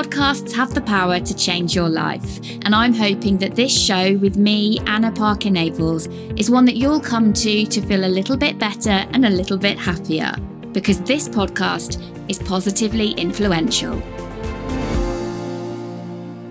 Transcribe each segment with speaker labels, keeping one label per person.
Speaker 1: Podcasts have the power to change your life, and I'm hoping that this show with me, Anna Parker Naples, is one that you'll come to to feel a little bit better and a little bit happier, because this podcast is positively influential.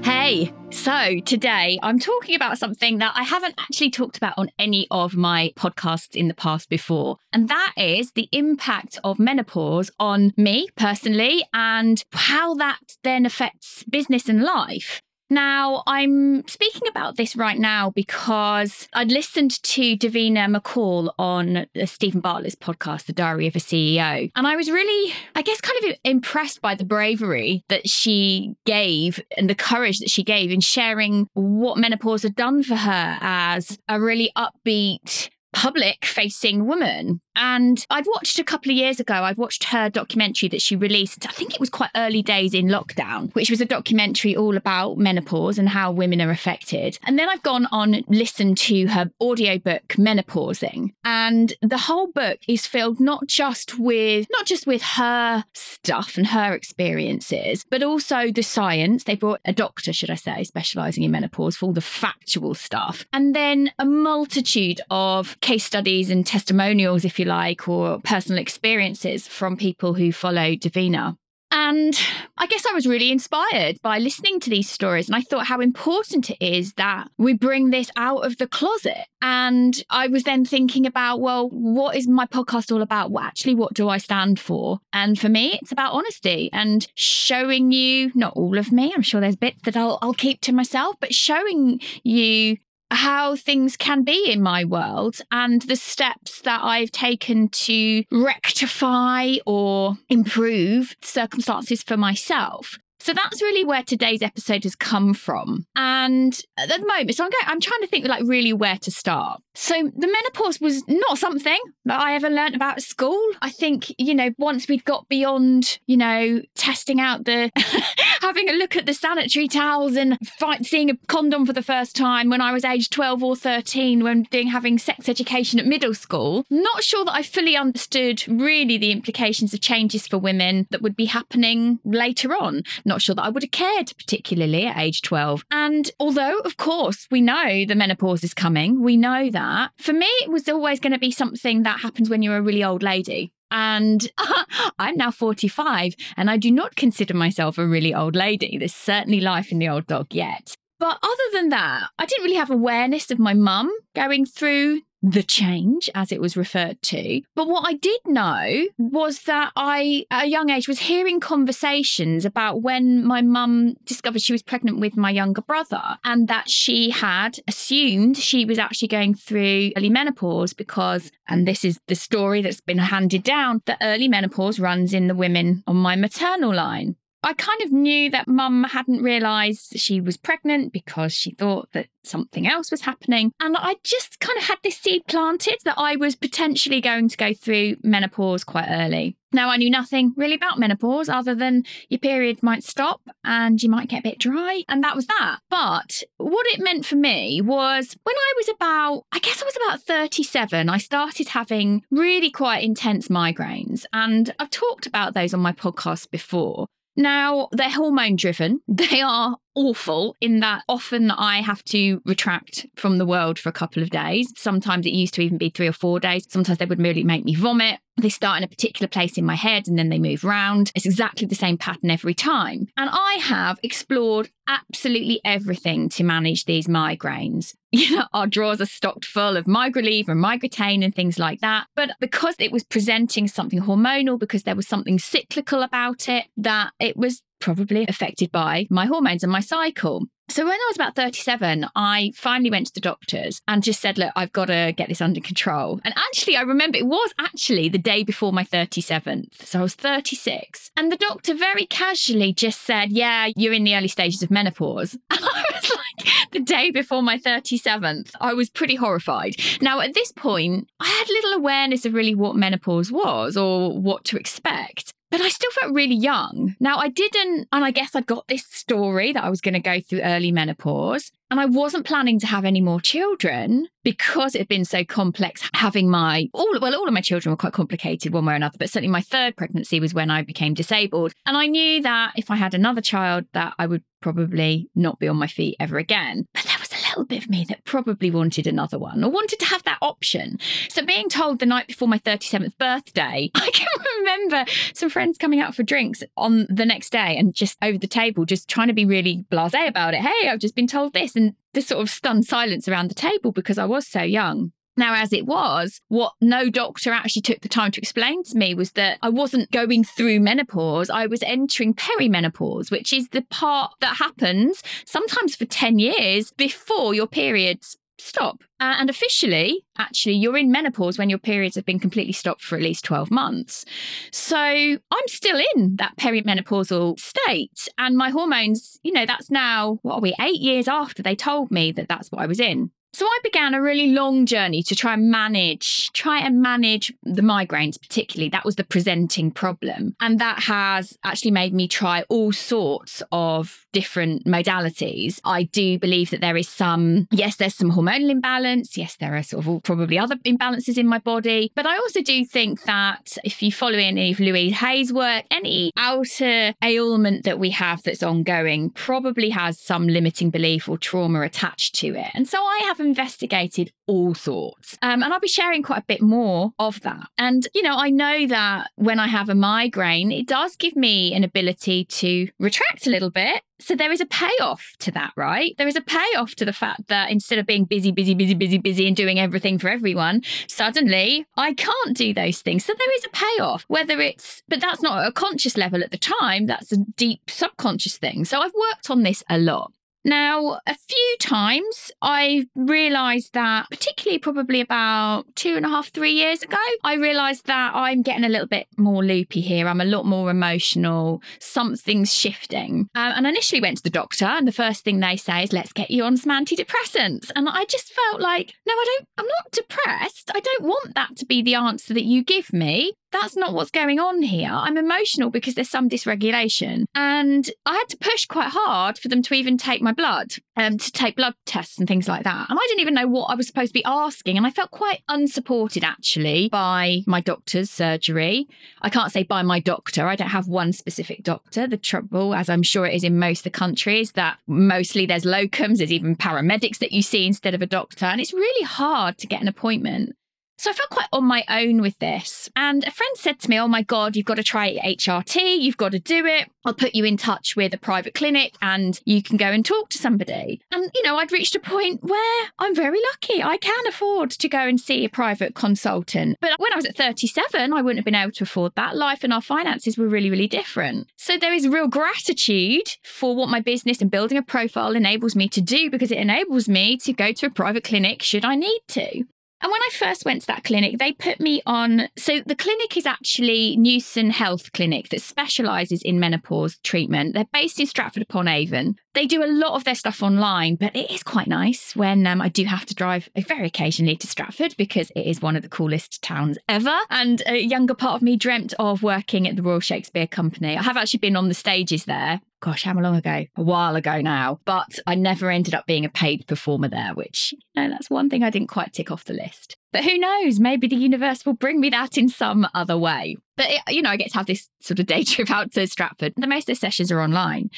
Speaker 1: Hey, so today I'm talking about something that I haven't actually talked about on any of my podcasts in the past before, and that is the impact of menopause on me personally and how that then affects business and life. Now, I'm speaking about this right now because I'd listened to Davina McCall on Steven Bartlett's podcast, The Diary of a CEO. And I was really, I guess, kind of impressed by the bravery that she gave and the courage that she gave in sharing what menopause had done for her as a really upbeat, public facing woman. And I'd watched a couple of years ago, I'd watched her documentary that she released, I think it was quite early days in lockdown, which was a documentary all about menopause and how women are affected. And then I've gone on listened to her audiobook Menopausing. And the whole book is filled not just with not just with her stuff and her experiences, but also the science. They brought a doctor, should I say, specializing in menopause for all the factual stuff. And then a multitude of case studies and testimonials, if you like, or personal experiences from people who follow Davina. And I guess I was really inspired by listening to these stories. And I thought how important it is that we bring this out of the closet. And I was then thinking about, well, what is my podcast all about? Well, actually, what do I stand for? And for me, it's about honesty and showing you, not all of me, I'm sure there's bits that I'll, I'll keep to myself, but showing you how things can be in my world and the steps that I've taken to rectify or improve circumstances for myself. So that's really where today's episode has come from. And at the moment, so I'm going, I'm trying to think like really where to start. So the menopause was not something that I ever learned about at school. I think, you know, once we'd got beyond, you know, testing out the having a look at the sanitary towels and fight, seeing a condom for the first time when I was age 12 or 13 when doing having sex education at middle school, not sure that I fully understood really the implications of changes for women that would be happening later on not sure that I would have cared particularly at age 12. And although, of course, we know the menopause is coming, we know that, for me, it was always going to be something that happens when you're a really old lady. And I'm now 45 and I do not consider myself a really old lady. There's certainly life in the old dog yet. But other than that, I didn't really have awareness of my mum going through the change, as it was referred to. But what I did know was that I, at a young age, was hearing conversations about when my mum discovered she was pregnant with my younger brother and that she had assumed she was actually going through early menopause because, and this is the story that's been handed down, that early menopause runs in the women on my maternal line. I kind of knew that mum hadn't realised she was pregnant because she thought that something else was happening. And I just kind of had this seed planted that I was potentially going to go through menopause quite early. Now, I knew nothing really about menopause other than your period might stop and you might get a bit dry, and that was that. But what it meant for me was when I was about, I guess I was about 37, I started having really quite intense migraines. And I've talked about those on my podcast before. Now, they're hormone driven. They are awful in that often I have to retract from the world for a couple of days. Sometimes it used to even be three or four days. Sometimes they would merely make me vomit. They start in a particular place in my head and then they move around. It's exactly the same pattern every time. And I have explored absolutely everything to manage these migraines. You know, our drawers are stocked full of Migraleve and Migratane and things like that. But because it was presenting something hormonal, because there was something cyclical about it, that it was probably affected by my hormones and my cycle. So when I was about 37, I finally went to the doctors and just said, look, I've got to get this under control. And actually, I remember it was actually the day before my 37th. So I was 36. And the doctor very casually just said, yeah, you're in the early stages of menopause. And I was like, the day before my 37th, I was pretty horrified. Now, at this point, I had little awareness of really what menopause was or what to expect. But I still felt really young. Now, I didn't, and I guess I got this story that I was going to go through early menopause. And I wasn't planning to have any more children because it had been so complex having my all well, all of my children were quite complicated one way or another, but certainly my third pregnancy was when I became disabled. And I knew that if I had another child, that I would probably not be on my feet ever again. But there little bit of me that probably wanted another one or wanted to have that option. So being told the night before my 37th birthday, I can remember some friends coming out for drinks on the next day and just over the table, just trying to be really blasé about it. Hey, I've just been told this and this sort of stunned silence around the table because I was so young. Now, as it was, what no doctor actually took the time to explain to me was that I wasn't going through menopause. I was entering perimenopause, which is the part that happens sometimes for 10 years before your periods stop. Uh, and officially, actually, you're in menopause when your periods have been completely stopped for at least 12 months. So I'm still in that perimenopausal state. And my hormones, you know, that's now, what are we, eight years after they told me that that's what I was in. So I began a really long journey to try and manage, try and manage the migraines, particularly. That was the presenting problem. And that has actually made me try all sorts of different modalities. I do believe that there is some, yes, there's some hormonal imbalance. Yes, there are sort of probably other imbalances in my body. But I also do think that if you follow any of Louise Hay's work, any outer ailment that we have that's ongoing probably has some limiting belief or trauma attached to it. And so I have have investigated all sorts. Um, and I'll be sharing quite a bit more of that. And, you know, I know that when I have a migraine, it does give me an ability to retract a little bit. So there is a payoff to that, right? There is a payoff to the fact that instead of being busy, busy, busy, busy, busy and doing everything for everyone, suddenly I can't do those things. So there is a payoff, whether it's, but that's not a conscious level at the time. That's a deep subconscious thing. So I've worked on this a lot. Now, a few times I realised that, particularly probably about two and a half, three years ago, I realised that I'm getting a little bit more loopy here. I'm a lot more emotional. Something's shifting. Um, and I initially went to the doctor, and the first thing they say is, let's get you on some antidepressants. And I just felt like, no, I don't, I'm not depressed. I don't want that to be the answer that you give me that's not what's going on here. I'm emotional because there's some dysregulation. And I had to push quite hard for them to even take my blood, um, to take blood tests and things like that. And I didn't even know what I was supposed to be asking. And I felt quite unsupported actually by my doctor's surgery. I can't say by my doctor. I don't have one specific doctor. The trouble, as I'm sure it is in most of the countries, that mostly there's locums, there's even paramedics that you see instead of a doctor. And it's really hard to get an appointment. So I felt quite on my own with this. And a friend said to me, Oh my God, you've got to try HRT. You've got to do it. I'll put you in touch with a private clinic and you can go and talk to somebody. And, you know, I'd reached a point where I'm very lucky. I can afford to go and see a private consultant. But when I was at 37, I wouldn't have been able to afford that. Life and our finances were really, really different. So there is real gratitude for what my business and building a profile enables me to do because it enables me to go to a private clinic should I need to. And when I first went to that clinic, they put me on. So the clinic is actually Newson Health Clinic that specialises in menopause treatment. They're based in Stratford upon Avon. They do a lot of their stuff online, but it is quite nice when um, I do have to drive very occasionally to Stratford because it is one of the coolest towns ever. And a younger part of me dreamt of working at the Royal Shakespeare Company. I have actually been on the stages there gosh, how long ago? A while ago now. But I never ended up being a paid performer there, which, you know, that's one thing I didn't quite tick off the list. But who knows? Maybe the universe will bring me that in some other way. But, it, you know, I get to have this sort of day trip out to Stratford. The most of the sessions are online.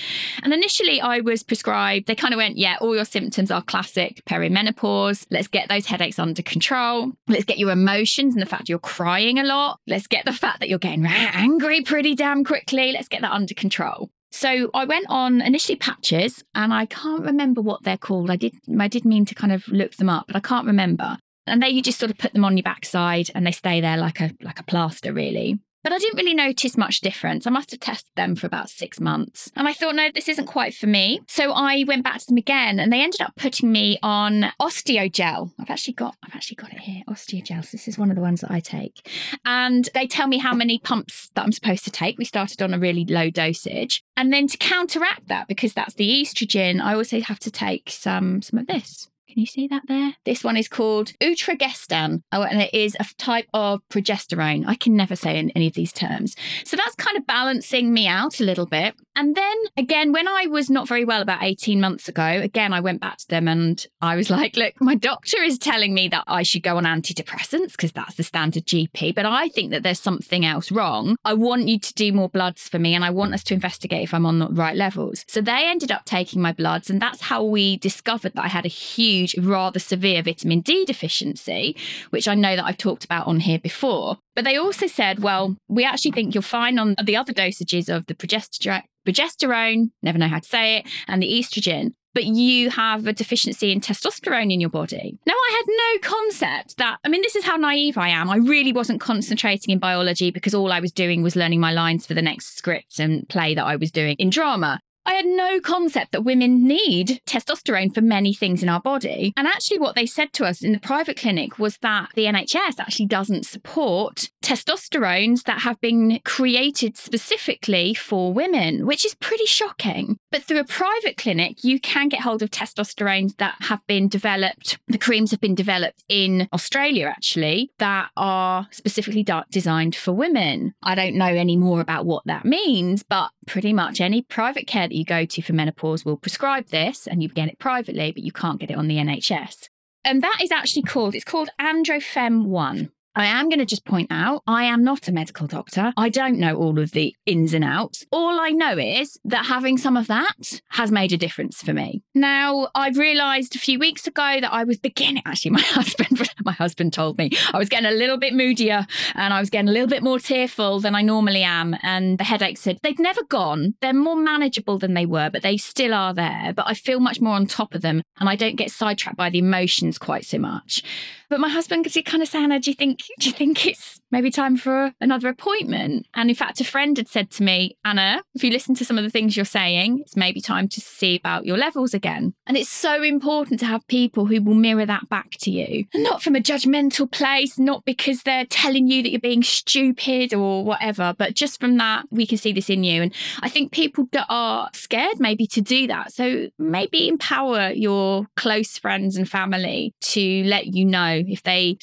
Speaker 1: And initially, I was prescribed, they kind of went, yeah, all your symptoms are classic perimenopause. Let's get those headaches under control. Let's get your emotions and the fact you're crying a lot. Let's get the fact that you're getting angry pretty damn quickly. Let's get that under control. So I went on initially patches, and I can't remember what they're called. I did I did mean to kind of look them up, but I can't remember. And they you just sort of put them on your backside, and they stay there like a like a plaster, really. But I didn't really notice much difference. I must have tested them for about six months. And I thought, no, this isn't quite for me. So I went back to them again and they ended up putting me on Oestrogel. I've actually got I've actually got it here. Oestrogel. So this is one of the ones that I take. And they tell me how many pumps that I'm supposed to take. We started on a really low dosage. And then to counteract that, because that's the estrogen, I also have to take some some of this Can you see that there? This one is called Utrogestan, oh, and it is a type of progesterone. I can never say in any of these terms. So that's kind of balancing me out a little bit. And then again, when I was not very well about 18 months ago, again, I went back to them and I was like, look, my doctor is telling me that I should go on antidepressants because that's the standard GP, but I think that there's something else wrong. I want you to do more bloods for me and I want us to investigate if I'm on the right levels. So they ended up taking my bloods, and that's how we discovered that I had a huge, rather severe vitamin D deficiency, which I know that I've talked about on here before. But they also said, well, we actually think you're fine on the other dosages of the progesterone progesterone, never know how to say it, and the estrogen but you have a deficiency in testosterone in your body. Now, I had no concept that, I mean, this is how naive I am. I really wasn't concentrating in biology because all I was doing was learning my lines for the next script and play that I was doing in drama. I had no concept that women need testosterone for many things in our body. And actually, what they said to us in the private clinic was that the NHS actually doesn't support testosterones that have been created specifically for women, which is pretty shocking. But through a private clinic, you can get hold of testosterones that have been developed. The creams have been developed in Australia, actually, that are specifically designed for women. I don't know any more about what that means, but pretty much any private care that you go to for menopause will prescribe this and you get it privately, but you can't get it on the NHS. And that is actually called, it's called AndroFeme 1. I am going to just point out I am not a medical doctor. I don't know all of the ins and outs. All I know is that having some of that has made a difference for me. Now, I've realized a few weeks ago that I was beginning actually my husband my husband told me I was getting a little bit moodier and I was getting a little bit more tearful than I normally am and the headaches said they've never gone. They're more manageable than they were, but they still are there, but I feel much more on top of them and I don't get sidetracked by the emotions quite so much. But my husband could kind of say, oh, do you think do you think it's maybe time for another appointment? And in fact, a friend had said to me, Anna, if you listen to some of the things you're saying, it's maybe time to see about your levels again. And it's so important to have people who will mirror that back to you. And not from a judgmental place, not because they're telling you that you're being stupid or whatever, but just from that, we can see this in you. And I think people that are scared maybe to do that. So maybe empower your close friends and family to let you know if they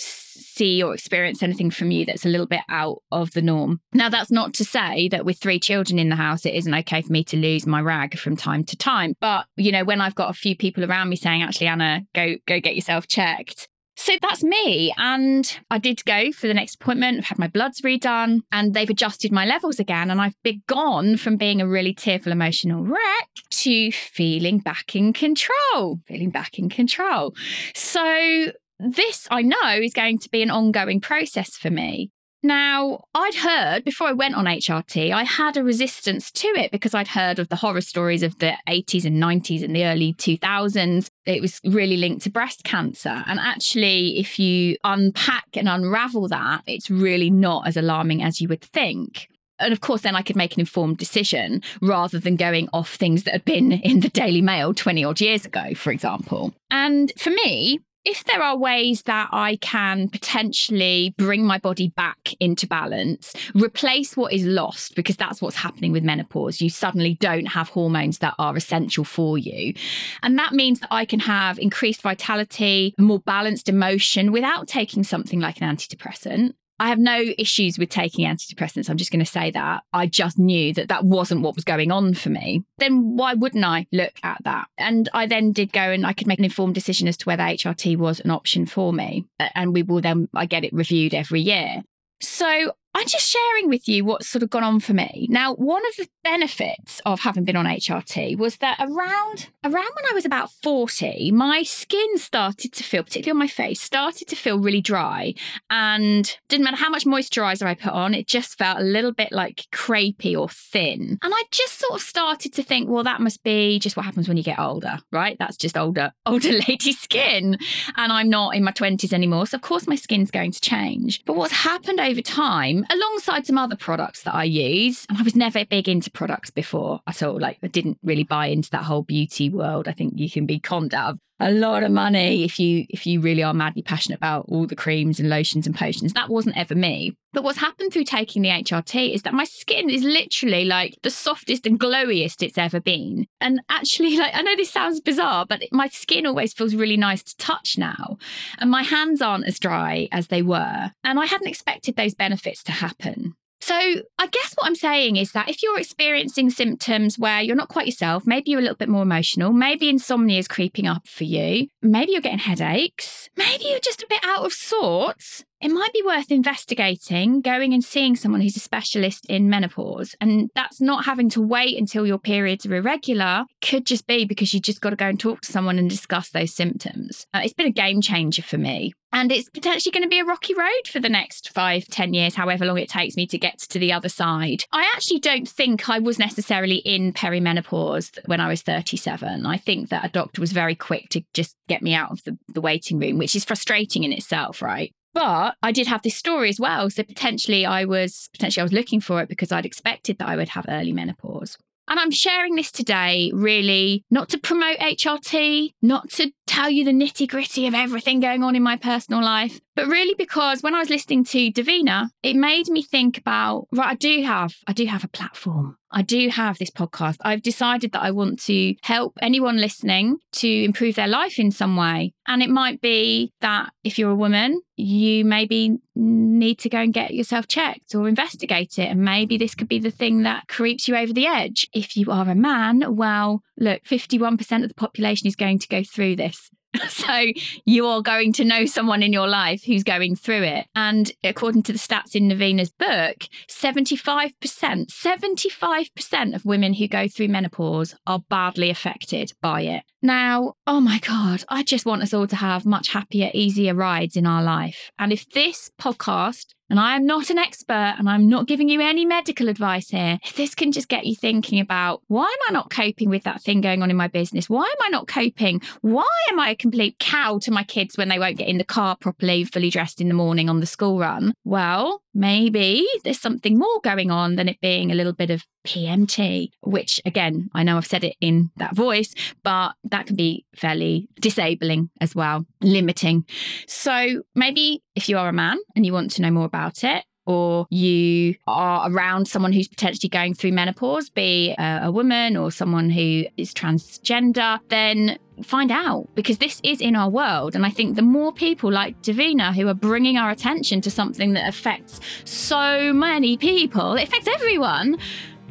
Speaker 1: see or experience anything from you that's a little bit out of the norm. Now, that's not to say that with three children in the house, it isn't okay for me to lose my rag from time to time. But, you know, when I've got a few people around me saying, actually, Anna, go, go get yourself checked. So that's me. And I did go for the next appointment. I've had my bloods redone and they've adjusted my levels again. And I've been gone from being a really tearful, emotional wreck to feeling back in control, feeling back in control. So this I know is going to be an ongoing process for me. Now, I'd heard before I went on HRT, I had a resistance to it because I'd heard of the horror stories of the 80s and 90s and the early 2000s. It was really linked to breast cancer. And actually, if you unpack and unravel that, it's really not as alarming as you would think. And of course, then I could make an informed decision rather than going off things that had been in the Daily Mail 20 odd years ago, for example. And for me, if there are ways that I can potentially bring my body back into balance, replace what is lost, because that's what's happening with menopause. You suddenly don't have hormones that are essential for you. And that means that I can have increased vitality, more balanced emotion without taking something like an antidepressant. I have no issues with taking antidepressants. I'm just going to say that. I just knew that that wasn't what was going on for me. Then why wouldn't I look at that? And I then did go and I could make an informed decision as to whether HRT was an option for me. And we will then, I get it reviewed every year. So I'm just sharing with you what's sort of gone on for me. Now, one of the benefits of having been on HRT was that around around when I was about 40, my skin started to feel, particularly on my face, started to feel really dry. And didn't matter how much moisturizer I put on, it just felt a little bit like crepey or thin. And I just sort of started to think, well, that must be just what happens when you get older, right? That's just older, older lady skin. And I'm not in my 20s anymore. So of course my skin's going to change. But what's happened over time alongside some other products that I use. And I was never big into products before at all. Like I didn't really buy into that whole beauty world. I think you can be conned out of a lot of money if you if you really are madly passionate about all the creams and lotions and potions. That wasn't ever me. But what's happened through taking the HRT is that my skin is literally like the softest and glowiest it's ever been. And actually, like I know this sounds bizarre, but my skin always feels really nice to touch now. And my hands aren't as dry as they were. And I hadn't expected those benefits to happen. So, I guess what I'm saying is that if you're experiencing symptoms where you're not quite yourself, maybe you're a little bit more emotional, maybe insomnia is creeping up for you, maybe you're getting headaches, maybe you're just a bit out of sorts, it might be worth investigating going and seeing someone who's a specialist in menopause. And that's not having to wait until your periods are irregular, could just be because you just got to go and talk to someone and discuss those symptoms. Uh, it's been a game changer for me. And it's potentially going to be a rocky road for the next five, ten years, however long it takes me to get to the other side. I actually don't think I was necessarily in perimenopause when I was 37. I think that a doctor was very quick to just get me out of the, the waiting room, which is frustrating in itself, right? But I did have this story as well. So potentially I was potentially I was looking for it because I'd expected that I would have early menopause. And I'm sharing this today really not to promote HRT, not to tell you the nitty gritty of everything going on in my personal life, but really because when I was listening to Davina, it made me think about, right, I do have, I do have a platform. I do have this podcast. I've decided that I want to help anyone listening to improve their life in some way. And it might be that if you're a woman, you maybe need to go and get yourself checked or investigate it. And maybe this could be the thing that creeps you over the edge. If you are a man, well, look, 51% of the population is going to go through this. so you are going to know someone in your life who's going through it. And according to the stats in Davina's book, 75%, 75% of women who go through menopause are badly affected by it. Now, oh my God, I just want us all to have much happier, easier rides in our life. And if this podcast and I am not an expert and I'm not giving you any medical advice here. This can just get you thinking about why am I not coping with that thing going on in my business? Why am I not coping? Why am I a complete cow to my kids when they won't get in the car properly, fully dressed in the morning on the school run? Well, maybe there's something more going on than it being a little bit of PMT, which again, I know I've said it in that voice, but that can be fairly disabling as well, limiting. So maybe if you are a man and you want to know more about it, or you are around someone who's potentially going through menopause, be a, a woman or someone who is transgender, then find out because this is in our world. And I think the more people like Davina who are bringing our attention to something that affects so many people, it affects everyone,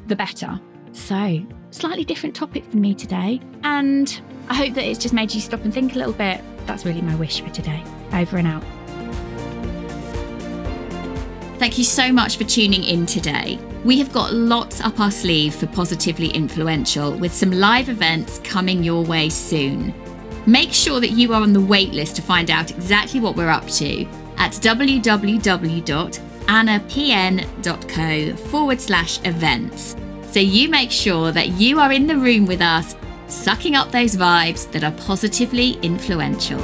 Speaker 1: the better. So, slightly different topic for me today. And I hope that it's just made you stop and think a little bit. That's really my wish for today. Over and out. Thank you so much for tuning in today. We have got lots up our sleeve for Positively Influential with some live events coming your way soon. Make sure that you are on the waitlist to find out exactly what we're up to at www.annapn.co forward slash events. So you make sure that you are in the room with us, sucking up those vibes that are positively influential.